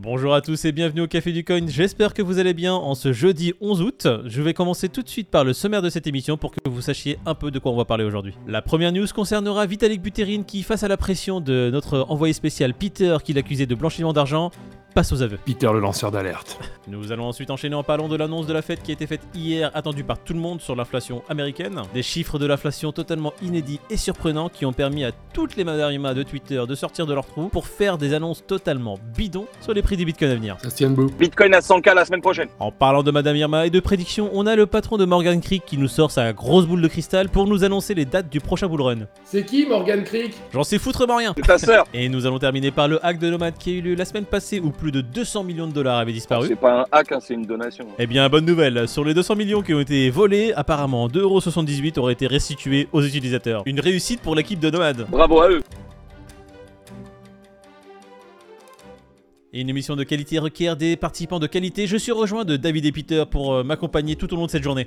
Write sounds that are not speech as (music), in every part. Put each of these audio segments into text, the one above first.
Bonjour à tous et bienvenue au Café du Coin. J'espère que vous allez bien en ce jeudi 11 août. Je vais commencer tout de suite par le sommaire de cette émission pour que vous sachiez un peu de quoi on va parler aujourd'hui. La première news concernera Vitalik Buterin qui, face à la pression de notre envoyé spécial Peter qui l'accusait de blanchiment d'argent, passe aux aveux. Peter le lanceur d'alerte. Nous allons ensuite enchaîner en parlant de l'annonce de la fête qui a été faite hier, attendue par tout le monde sur l'inflation américaine. Des chiffres de l'inflation totalement inédits et surprenants qui ont permis à toutes les madarimas de Twitter de sortir de leur trou pour faire des annonces totalement bidons sur les prix des bitcoins à venir. Ça se tient debout. Bitcoin à 100K la semaine prochaine. En parlant de Madame Irma et de prédictions, on a le patron de Morgan Creek qui nous sort sa grosse boule de cristal pour nous annoncer les dates du prochain bull run. C'est qui Morgan Creek? J'en sais foutrement rien. C'est ta sœur. Et nous allons terminer par le hack de Nomad qui a eu lieu la semaine passée où plus de 200 millions de dollars avaient disparu. C'est pas un hack, hein, c'est une donation. Eh bien, bonne nouvelle, sur les 200 millions qui ont été volés, apparemment 2,78€ auraient été restitués aux utilisateurs. Une réussite pour l'équipe de Nomad. Bravo à eux. Et une émission de qualité requiert des participants de qualité. Je suis rejoint de David et Peter pour euh, m'accompagner tout au long de cette journée.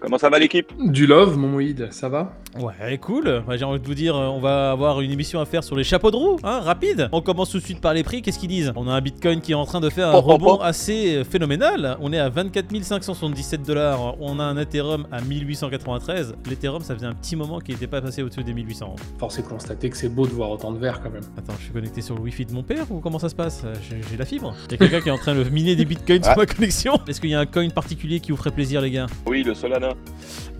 Comment ça va l'équipe? Du love, mon moïd, ça va? Ouais, cool. Bah, J'ai envie de vous dire, euh, on va avoir une émission à faire sur les chapeaux de roue, hein, rapide. On commence tout de suite par les prix. Qu'est-ce qu'ils disent? On a un Bitcoin qui est en train de faire un Pop, pop, rebond pop. assez euh, phénoménal. On est à 24 577 dollars. On a un Ethereum à 1893. L'Ethereum, ça faisait un petit moment qu'il n'était pas passé au-dessus des 1800. Force est de constater que c'est beau de voir autant de verre quand même. Attends, je suis connecté sur le Wi-Fi de mon père ou comment ça se passe? Euh, J'ai la fibre. Il y a quelqu'un qui est en train de miner des bitcoins sur ma connexion. Est-ce qu'il y a un coin particulier qui vous ferait plaisir, les gars? Oui, le Solana.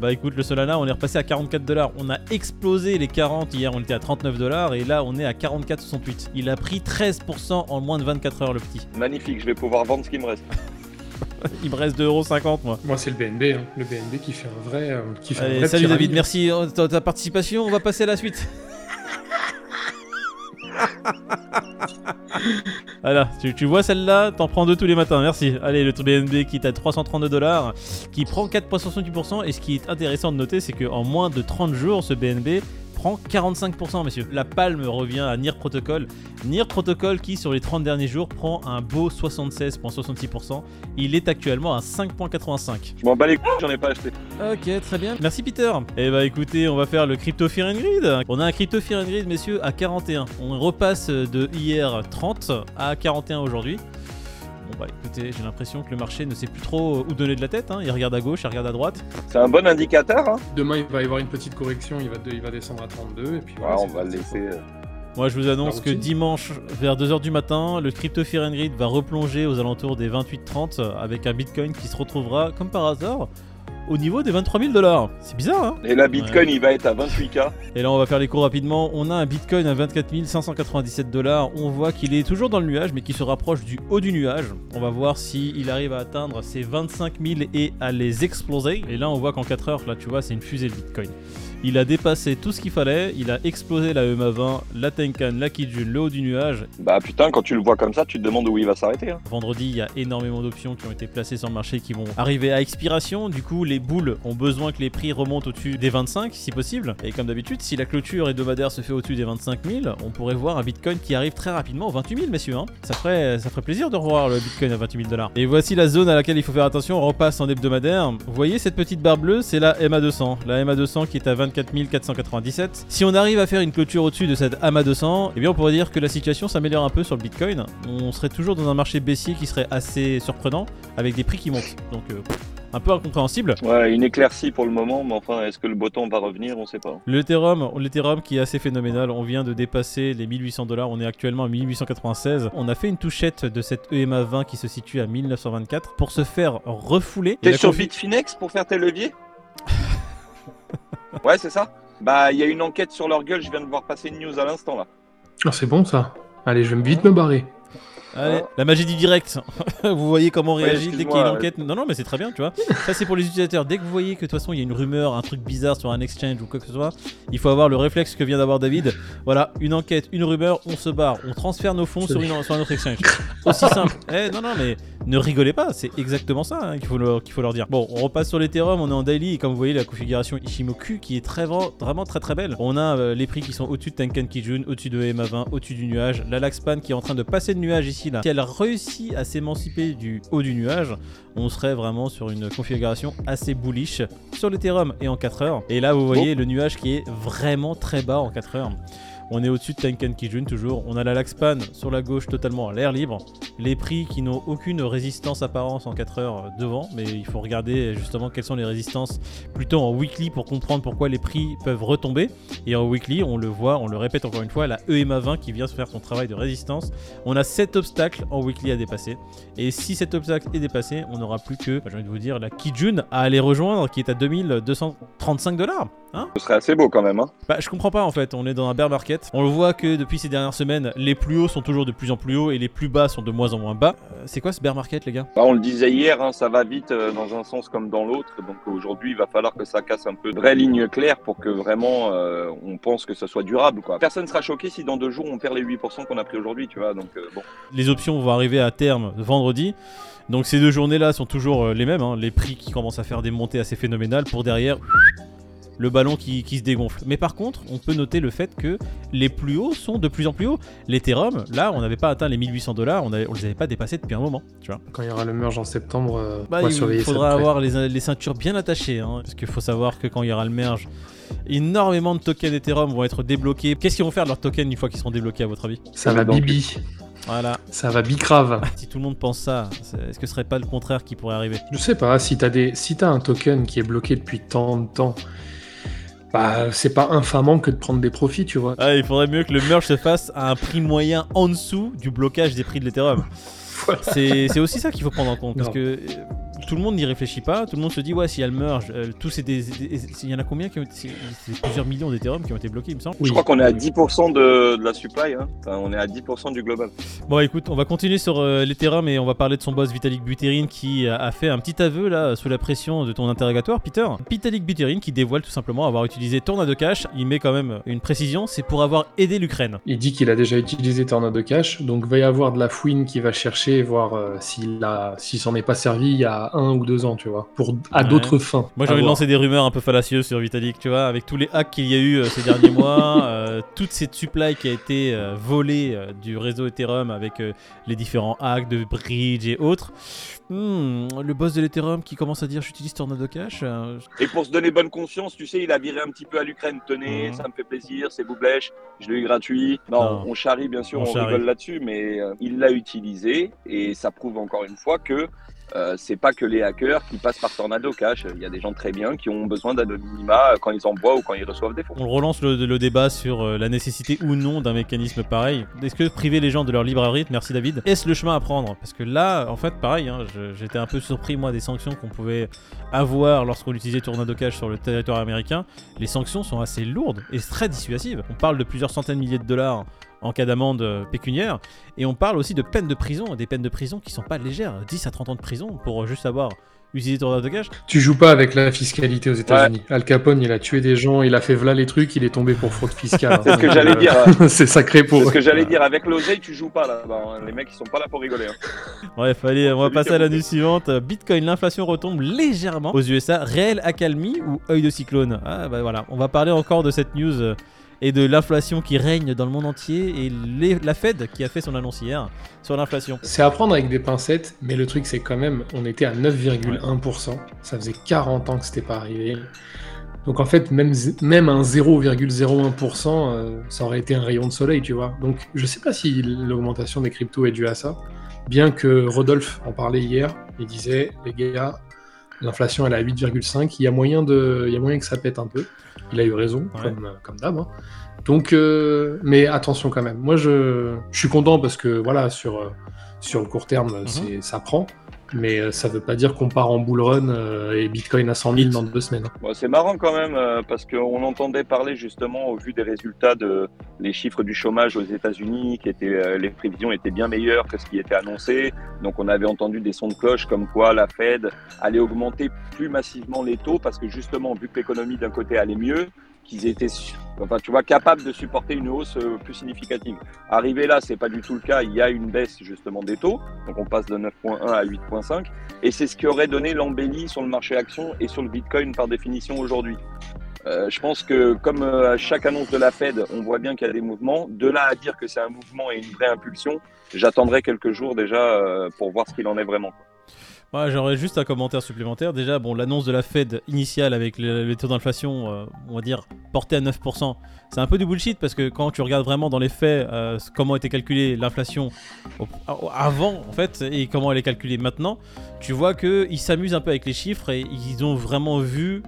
Bah écoute, le Solana, on est repassé à 44 dollars. On a explosé les 40. Hier, on était à 39 dollars et là, on est à 44,68. Il a pris 13% en moins de 24 heures, le petit. Magnifique, je vais pouvoir vendre ce qui me reste. (laughs) Il me reste 2,50€ moi. Moi, c'est le BNB, hein. le BNB qui fait un vrai. euh, qui fait un Allez, vrai salut pyramide. David, merci de ta participation. On va passer à la suite. (laughs) (laughs) Voilà, tu, tu vois celle-là, t'en prends deux tous les matins, merci. Allez, le BNB qui est à 332 dollars, qui prend 4,68%. Et ce qui est intéressant de noter, c'est qu'en moins de 30 jours, ce BNB prend 45%, messieurs. La palme revient à NIR Protocol. NIR Protocol qui, sur les 30 derniers jours, prend un beau 76,66%. Il est actuellement à 5,85%. Je m'en bats les couilles, j'en ai pas acheté. Ok, très bien. Merci Peter. Eh bah écoutez, on va faire le Crypto Fear and Grid. On a un Crypto Fear and Grid, messieurs, à 41. On repasse de hier 30 à 41 aujourd'hui. Bon bah écoutez, j'ai l'impression que le marché ne sait plus trop où donner de la tête. hein. Il regarde à gauche, il regarde à droite. C'est un bon indicateur, hein Demain, il va y avoir une petite correction, il va, il va descendre à 32. Et puis Ouais, voilà, on c'est va le laisser. euh. Moi je vous annonce que dimanche vers 2h du matin, le Crypto Fear and Grid va replonger aux alentours des 28-30 avec un Bitcoin qui se retrouvera, comme par hasard, au niveau des 23 000 dollars. C'est bizarre hein Et la Bitcoin, il va être à 28K. Et là, on va faire les cours rapidement. On a un Bitcoin à 24 597 dollars. On voit qu'il est toujours dans le nuage, mais qu'il se rapproche du haut du nuage. On va voir s'il arrive à atteindre ces 25 000 et à les exploser. Et là, on voit qu'en 4 heures, là, tu vois, c'est une fusée le Bitcoin. Il a dépassé tout ce qu'il fallait. Il a explosé la EMA 20, la Tenkan, la Kijun, le haut du nuage. Bah putain, quand tu le vois comme ça, tu te demandes où il va s'arrêter. Hein. Vendredi, il y a énormément d'options qui ont été placées sur le marché qui vont arriver à expiration. Du coup, les boules ont besoin que les prix remontent au-dessus des 25 si possible. Et comme d'habitude, si la clôture hebdomadaire se fait au-dessus des 25 000, on pourrait voir un Bitcoin qui arrive très rapidement aux 28 000, messieurs. hein. Ça, ferait, ça ferait plaisir de revoir le Bitcoin à 28 000 dollars. Et voici la zone à laquelle il faut faire attention. On repasse en hebdomadaire. Vous voyez cette petite barre bleue, c'est la MA200. La MA200 qui est à 24 497. Si on arrive à faire une clôture au-dessus de cette MA200, eh bien on pourrait dire que la situation s'améliore un peu sur le Bitcoin. On serait toujours dans un marché baissier qui serait assez surprenant avec des prix qui montent. Donc euh, un peu incompréhensible. Ouais, une éclaircie pour le moment, mais enfin, est-ce que le botton va revenir? On sait pas. L'Ethereum, l'Ethereum qui est assez phénoménal, on vient de dépasser les 1800 dollars, on est actuellement à 1896. On a fait une touchette de cette EMA 20 qui se situe à 1924 pour se faire refouler. T'es sur confi- Bitfinex pour faire tes leviers? Ouais, c'est ça Bah, il y a une enquête sur leur gueule, je viens de voir passer une news à l'instant là. Ah, c'est bon ça. Allez, je vais vite me barrer. Allez, la magie du direct. (laughs) vous voyez comment on Ouais, réagit dès qu'il y a une enquête. Non, non, mais c'est très bien, tu vois. Ça, c'est pour les utilisateurs. Dès que vous voyez que de toute façon, il y a une rumeur, un truc bizarre sur un exchange ou quoi que ce soit, il faut avoir le réflexe que vient d'avoir David. Voilà, une enquête, une rumeur, on se barre. On transfère nos fonds sur, une- sur un autre exchange. Aussi simple. (laughs) Eh, non, non, mais ne rigolez pas. C'est exactement ça hein, qu'il faut, leur- qu'il faut leur dire. Bon, on repasse sur l'Ethereum. On est en daily. Et comme vous voyez, la configuration Ishimoku qui est très, vra- vraiment très très belle. On a euh, les prix qui sont au-dessus de Tenkan Kijun, au-dessus de EMA20, au-dessus du nuage. La Laxpan qui est en train de passer le nuage ici Si elle réussit à s'émanciper du haut du nuage, on serait vraiment sur une configuration assez bullish sur l'Ethereum et en 4 heures. Et là, vous voyez le nuage qui est vraiment très bas en 4 heures. On est au-dessus de Tenkan Kijun toujours. On a la Laxpan sur la gauche totalement à l'air libre. Les prix qui n'ont aucune résistance apparence en 4 heures devant, mais il faut regarder justement quelles sont les résistances plutôt en weekly pour comprendre pourquoi les prix peuvent retomber. Et en weekly, on le voit, on le répète encore une fois, la EMA 20 qui vient se faire son travail de résistance. On a 7 obstacles en weekly à dépasser. Et si cet obstacle est dépassé, on n'aura plus que, bah, j'ai envie de vous dire, la Kijun à aller rejoindre qui est à 2235 dollars. Hein Ce serait assez beau quand même. Hein. bah, je comprends pas en fait, on est dans un bear market. On le voit que depuis ces dernières semaines, les plus hauts sont toujours de plus en plus hauts et les plus bas sont de moins en moins bas. Euh, c'est quoi ce bear market, les gars? Bah, on le disait hier, hein, ça va vite euh, dans un sens comme dans l'autre. Donc aujourd'hui, il va falloir que ça casse un peu de vraies lignes claires pour que vraiment euh, on pense que ça soit durable. Quoi. Personne sera choqué si dans deux jours on perd les 8% qu'on a pris aujourd'hui, tu vois. Donc bon. Les options vont arriver à terme vendredi. Donc ces deux journées-là sont toujours les mêmes. hein. Les prix qui commencent à faire des montées assez phénoménales pour derrière le ballon qui, qui se dégonfle. Mais par contre, on peut noter le fait que les plus hauts sont de plus en plus hauts. L'Ethereum, là, on n'avait pas atteint les 1800 dollars, on, on les avait pas dépassés depuis un moment, tu vois. Quand il y aura le merge en septembre, euh, Bah, on va il faudra avoir les, les ceintures bien attachées, hein, parce qu'il faut savoir que quand il y aura le merge, énormément de tokens Ethereum vont être débloqués. Qu'est-ce qu'ils vont faire de leurs tokens une fois qu'ils seront débloqués, à votre avis? Ça va bibi, Voilà. ça va bicrave. Si tout le monde pense ça, est-ce que ce serait pas le contraire qui pourrait arriver? Je sais pas, si t'as des... si t'as un token qui est bloqué depuis tant de temps, bah c'est pas infamant que de prendre des profits, tu vois. Ah, il faudrait mieux que le merge se fasse à un prix moyen en dessous du blocage des prix de l'Ethereum. (laughs) Voilà. C'est aussi ça qu'il faut prendre en compte parce que tout le monde n'y réfléchit pas. Tout le monde se dit, ouais, s'il y a le merge, euh, tous ces des- des- il y en a combien qui ont été. C'est c'est plusieurs millions d'Ethereum qui ont été bloqués, il me semble. Oui. Je crois qu'on est à 10% de, de la supply. Hein. Enfin, on est à 10% du global. Bon, écoute, on va continuer sur euh, l'Ethereum et on va parler de son boss Vitalik Buterin qui a, a fait un petit aveu là sous la pression de ton interrogatoire, Peter. Vitalik Buterin qui dévoile tout simplement avoir utilisé Tornado Cash. Il met quand même une précision, c'est pour avoir aidé l'Ukraine. Il dit qu'il a déjà utilisé Tornado Cash, donc va y avoir de la fouine qui va chercher, voir euh, s'il a, s'il s'en est pas servi il y a un ou deux ans, tu vois, pour à Ouais. d'autres fins. Moi j'ai envie de lancer des rumeurs un peu fallacieuses sur Vitalik, tu vois, avec tous les hacks qu'il y a eu euh, ces derniers mois, (laughs) euh, toute cette supply qui a été euh, volée euh, du réseau Ethereum avec euh, les différents hacks de bridge et autres. Hmm, le boss de l'Ethereum qui commence à dire j'utilise Tornado Cash. euh, Et pour se donner bonne conscience, tu sais, il a viré un petit peu à l'Ukraine. Tenez, Mhm. ça me fait plaisir, c'est Boublèche, je l'ai eu gratuit. Non, Non. on charrie bien sûr, On on, charrie. rigole là-dessus, mais euh, il l'a utilisé et ça prouve encore une fois que euh, c'est pas que les hackers qui passent par Tornado Cash. Il y a des gens très bien qui ont besoin d'anonymat quand ils envoient ou quand ils reçoivent des fonds. On relance le, débat sur euh, la nécessité ou non d'un mécanisme pareil. Est-ce que priver les gens de leur libre arbitre, merci David, est-ce le chemin à prendre? Parce que là, en fait, pareil, hein, j'étais un peu surpris moi des sanctions qu'on pouvait avoir lorsqu'on utilisait Tornado Cash sur le territoire américain. Les sanctions sont assez lourdes et très dissuasives. On parle de plusieurs centaines de milliers de dollars en cas d'amende euh, pécuniaire et on parle aussi de peines de prison, des peines de prison qui sont pas légères, 10 à 30 ans de prison pour euh, juste avoir utilisé Tornado Cash. Tu joues pas avec la fiscalité aux États-Unis. Al Capone, il a tué des gens, il a fait v'là les trucs, il est tombé pour fraude fiscale. C'est ce que j'allais euh, dire. (laughs) c'est sacré pour C'est ce que j'allais dire. Avec l'oseille, tu joues pas là. Bah, les mecs, ils sont pas là pour rigoler. hein. Bref, allez, on va passer à la monté. news suivante. Bitcoin, l'inflation retombe légèrement aux USA. Réelle accalmie ou œil de cyclone? Ah bah voilà, on va parler encore de cette news euh, et de l'inflation qui règne dans le monde entier et la Fed qui a fait son annonce hier sur l'inflation. C'est à prendre avec des pincettes, mais le truc c'est quand même, on était à 9,1%. Ça faisait 40 ans que c'était pas arrivé. Donc en fait, même, même un 0,01%, euh, ça aurait été un rayon de soleil, tu vois. Donc je sais pas si l'augmentation des cryptos est due à ça. Bien que Rodolphe en parlait hier, il disait, les gars, l'inflation elle est à 8,5, il il y a moyen que ça pète un peu. Il a eu raison, Ouais. comme, euh, comme d'hab. hein. Donc, euh, mais attention quand même. Moi, je, je suis content parce que voilà, sur, euh, sur le court terme, c'est, ça prend. Mais euh, ça veut pas dire qu'on part en bull run euh, et Bitcoin à 100 000 dans deux semaines. C'est marrant quand même euh, parce qu'on entendait parler justement au vu des résultats de chiffres du chômage aux États-Unis, qui étaient les prévisions étaient bien meilleures que ce qui était annoncé. Donc on avait entendu des sons de cloche comme quoi la Fed allait augmenter plus massivement les taux parce que justement vu que l'économie d'un côté allait mieux, qu'ils étaient enfin tu vois capables de supporter une hausse euh, plus significative. Arrivé là, c'est pas du tout le cas. Il y a une baisse justement des taux, donc on passe de 9.1 à 8.5, et c'est ce qui aurait donné l'embellie sur le marché action et sur le Bitcoin par définition aujourd'hui. Euh, je pense que comme euh, à chaque annonce de la Fed, on voit bien qu'il y a des mouvements. De là à dire que c'est un mouvement et une vraie impulsion, j'attendrai quelques jours déjà pour voir ce qu'il en est vraiment. Moi, j'aurais juste un commentaire supplémentaire. Déjà, bon, l'annonce de la Fed initiale avec le- les taux d'inflation, euh, on va dire, portés à 9%, c'est un peu du bullshit parce que quand tu regardes vraiment dans les faits euh, comment était calculée l'inflation avant, en fait, et comment elle est calculée maintenant, tu vois qu'ils s'amusent un peu avec les chiffres et ils ont vraiment vu.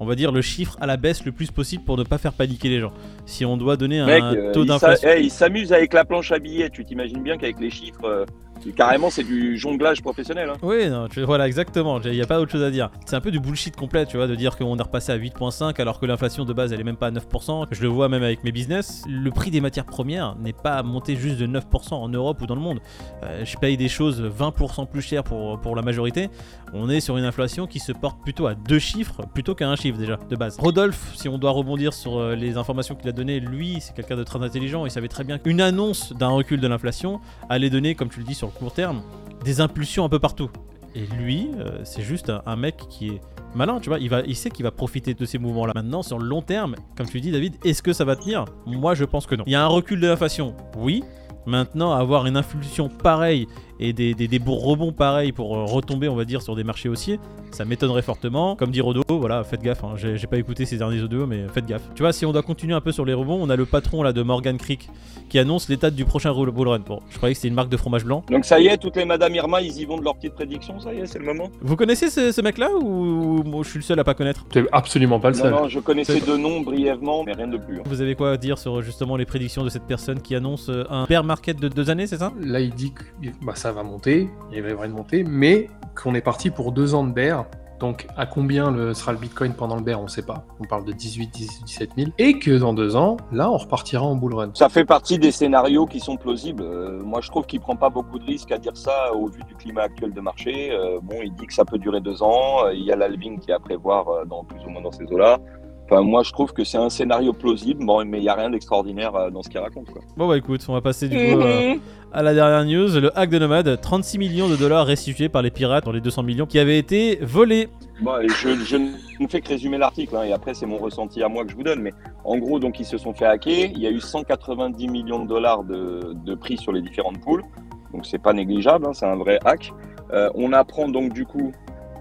On va dire le chiffre à la baisse le plus possible pour ne pas faire paniquer les gens. Si on doit donner un Mec, euh, taux d'inflation. eh, il s'amuse avec la planche à billets. Tu t'imagines bien qu'avec les chiffres, euh, carrément, c'est du jonglage professionnel. hein. Oui, non, tu- voilà, exactement. Il n'y a pas autre chose à dire. C'est un peu du bullshit complet, tu vois, de dire qu'on est repassé à 8,5 alors que l'inflation de base elle est même pas à 9%. Je le vois même avec mes business. Le prix des matières premières n'est pas monté juste de 9% en Europe ou dans le monde. Euh, je paye des choses 20% plus chères pour, pour la majorité. On est sur une inflation qui se porte plutôt à deux chiffres plutôt qu'à un chiffre déjà, de base. Rodolphe, si on doit rebondir sur euh, les informations qu'il a données, lui, c'est quelqu'un de très intelligent. Il savait très bien qu'une annonce d'un recul de l'inflation allait donner, comme tu le dis, sur le court terme, des impulsions un peu partout. Et lui, euh, c'est juste un, mec qui est malin, tu vois. Il, va, sait qu'il va profiter de ces mouvements-là. Maintenant, sur le long terme, comme tu dis, David, est-ce que ça va tenir? Moi, je pense que non. Il y a un recul de l'inflation, oui. Maintenant, avoir une inflation pareille et des, des, des beaux rebonds pareils pour euh, retomber, on va dire, sur des marchés haussiers, ça m'étonnerait fortement. Comme dit Rodo, voilà, faites gaffe. hein. J'ai pas écouté ces derniers audios, mais faites gaffe. Tu vois, si on doit continuer un peu sur les rebonds, on a le patron là de Morgan Creek qui annonce l'état du prochain bull run. Bon, je croyais que c'était une marque de fromage blanc. Donc ça y est, toutes les Madame Irma, ils y vont de leur petite prédiction. Ça y est, c'est le moment. Vous connaissez ce, ce mec-là ou moi, je suis le seul à pas connaître? T'es absolument pas le seul. non, je connaissais deux noms brièvement, mais rien de plus. hein. Vous avez quoi à dire sur justement les prédictions de cette personne qui annonce euh, un bear market de deux années, c'est ça? Là, il dit que bah, ça va monter, il va y avoir une montée, mais qu'on est parti pour deux ans de bear. Donc, à combien le, sera le Bitcoin pendant le bear, on sait pas. On parle de 18, 18 17 000. Et que dans deux ans, là, on repartira en bull run. Ça fait partie des scénarios qui sont plausibles. Euh, moi, je trouve qu'il prend pas beaucoup de risques à dire ça au vu du climat actuel de marché. Euh, bon, il dit que ça peut durer deux ans. Euh, Il y a l'Alving qui est à prévoir dans plus ou moins dans ces eaux-là. Enfin, moi, je trouve que c'est un scénario plausible, bon, mais il n'y a rien d'extraordinaire euh, dans ce qu'il raconte. Quoi. Bon bah écoute, on va passer du coup euh, à la dernière news. Le hack de Nomad, 36 millions de dollars restitués par les pirates dans les 200 millions qui avaient été volés. Bon, et je, je ne fais que résumer l'article, hein, et après c'est mon ressenti à moi que je vous donne, mais en gros, donc ils se sont fait hacker, il y a eu 190 millions de dollars de, de prix sur les différentes poules, donc c'est pas négligeable, hein, c'est un vrai hack. Euh, on apprend donc du coup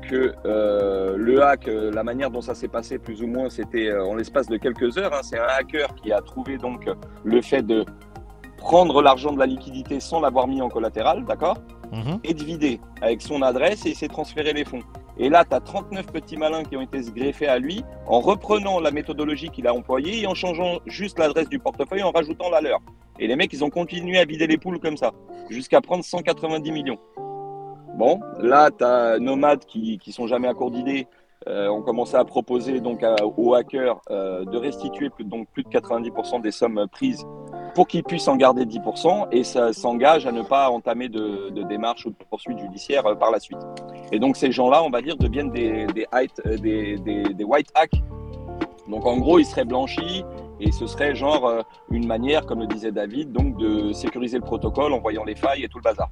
que euh, le hack, euh, la manière dont ça s'est passé plus ou moins, c'était euh, en l'espace de quelques heures, hein, c'est un hacker qui a trouvé donc le fait de prendre l'argent de la liquidité sans l'avoir mis en collatéral, d'accord? Mhm. et de vider avec son adresse et il s'est transféré les fonds. Et là, tu as 39 petits malins qui ont été greffés à lui en reprenant la méthodologie qu'il a employée et en changeant juste l'adresse du portefeuille en rajoutant la leur. Et les mecs, ils ont continué à vider les poules comme ça, jusqu'à prendre 190 millions. Bon, là, tu as Nomades qui, qui sont jamais à court d'idées. Euh, ont commencé à proposer donc aux hackers euh, de restituer plus, donc plus de 90% des sommes prises pour qu'ils puissent en garder 10% et ça s'engage à ne pas entamer de, de démarches ou de poursuites judiciaires euh, par la suite. Et donc ces gens-là, on va dire, deviennent des- des white hacks. Donc en gros, ils seraient blanchis et ce serait genre euh, une manière, comme le disait David, donc de sécuriser le protocole en voyant les failles et tout le bazar.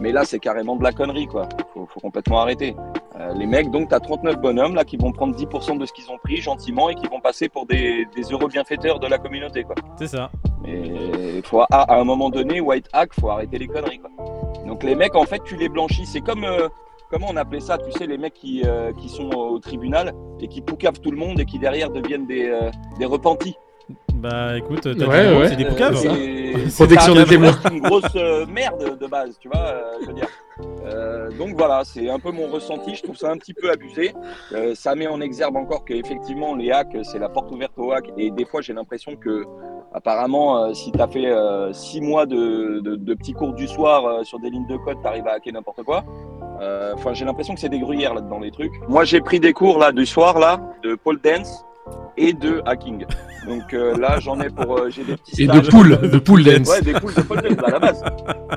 Mais là, c'est carrément de la connerie, quoi. Faut, faut complètement arrêter. Euh, les mecs, donc, tu as 39 bonhommes là qui vont prendre 10% de ce qu'ils ont pris gentiment et qui vont passer pour des, des heureux bienfaiteurs de la communauté, quoi. C'est ça. Mais faut, à, à un moment donné, white hack, faut arrêter les conneries. Quoi. Donc les mecs, en fait, tu les blanchis. C'est comme, euh, comment on appelait ça, tu sais, les mecs qui, euh, qui sont au tribunal et qui poucavent tout le monde et qui derrière deviennent des, euh, des repentis. Bah écoute, t'as dit Ouais, ouais. c'est des poucaves. (laughs) Protection des témoins. C'est une grosse euh, merde de base, tu vois, euh, je veux dire. Euh, donc voilà, c'est un peu mon ressenti. Je trouve ça un petit peu abusé. Euh, ça met en exergue encore qu'effectivement, les hacks, c'est la porte ouverte aux hacks. Et des fois, j'ai l'impression que, apparemment, euh, si tu as fait euh, six mois de, de- de petits cours du soir euh, sur des lignes de code, tu arrives à hacker n'importe quoi. Euh, Enfin, j'ai l'impression que c'est des gruyères là-dedans, les trucs. Moi, j'ai pris des cours là du soir là de pole dance et de hacking. Donc euh, là, j'en ai pour euh, j'ai des petits Et de stages. poule, de poule dance. Ouais, des poules de pole dance à la base.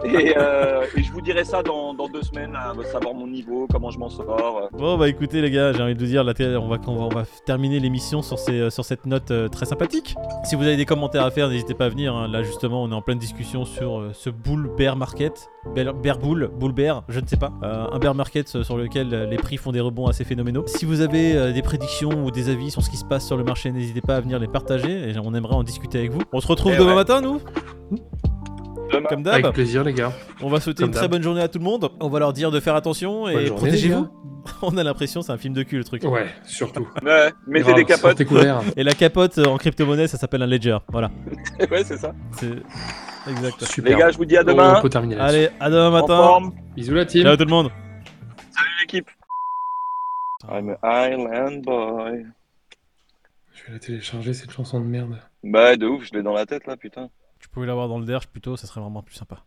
Et, euh, et je vous dirai ça dans, dans deux semaines, là, savoir mon niveau, comment je m'en sors. Bon bah écoutez les gars, j'ai envie de vous dire, la on, va, on, va, on va terminer l'émission sur, ces, sur cette note euh, très sympathique. Si vous avez des commentaires à faire, n'hésitez pas à venir. hein. Là justement, on est en pleine discussion sur euh, ce bull bear market. Bear, bull, bull bear, je ne sais pas. Euh, un bear market euh, sur lequel euh, les prix font des rebonds assez phénoménaux. Si vous avez euh, des prédictions ou des avis sur ce qui se passe sur le marché, n'hésitez pas à venir les partager et on aimerait en discuter avec vous. On se retrouve Eh demain ouais. matin nous Demain. comme Avec d'hab. plaisir, les gars. On va souhaiter Comme une très bonne journée à tout le monde. On va leur dire de faire attention et protégez-vous. (laughs) On a l'impression c'est un film de cul le truc. Ouais, surtout. Ouais, mettez Grave, des capotes. Et la capote en crypto-monnaie, ça s'appelle un ledger. Voilà. (laughs) ouais, c'est ça. C'est exact. Super. Les gars, je vous dis à demain. on peut terminer là-dessus. Allez, à demain en matin. forme. Bisous la team. Ciao tout le monde. Salut l'équipe. I'm a Island Boy. Je vais la télécharger cette chanson de merde. Bah, de ouf, je l'ai dans la tête là, putain. Tu pouvais l'avoir dans le derge plutôt, ça serait vraiment plus sympa.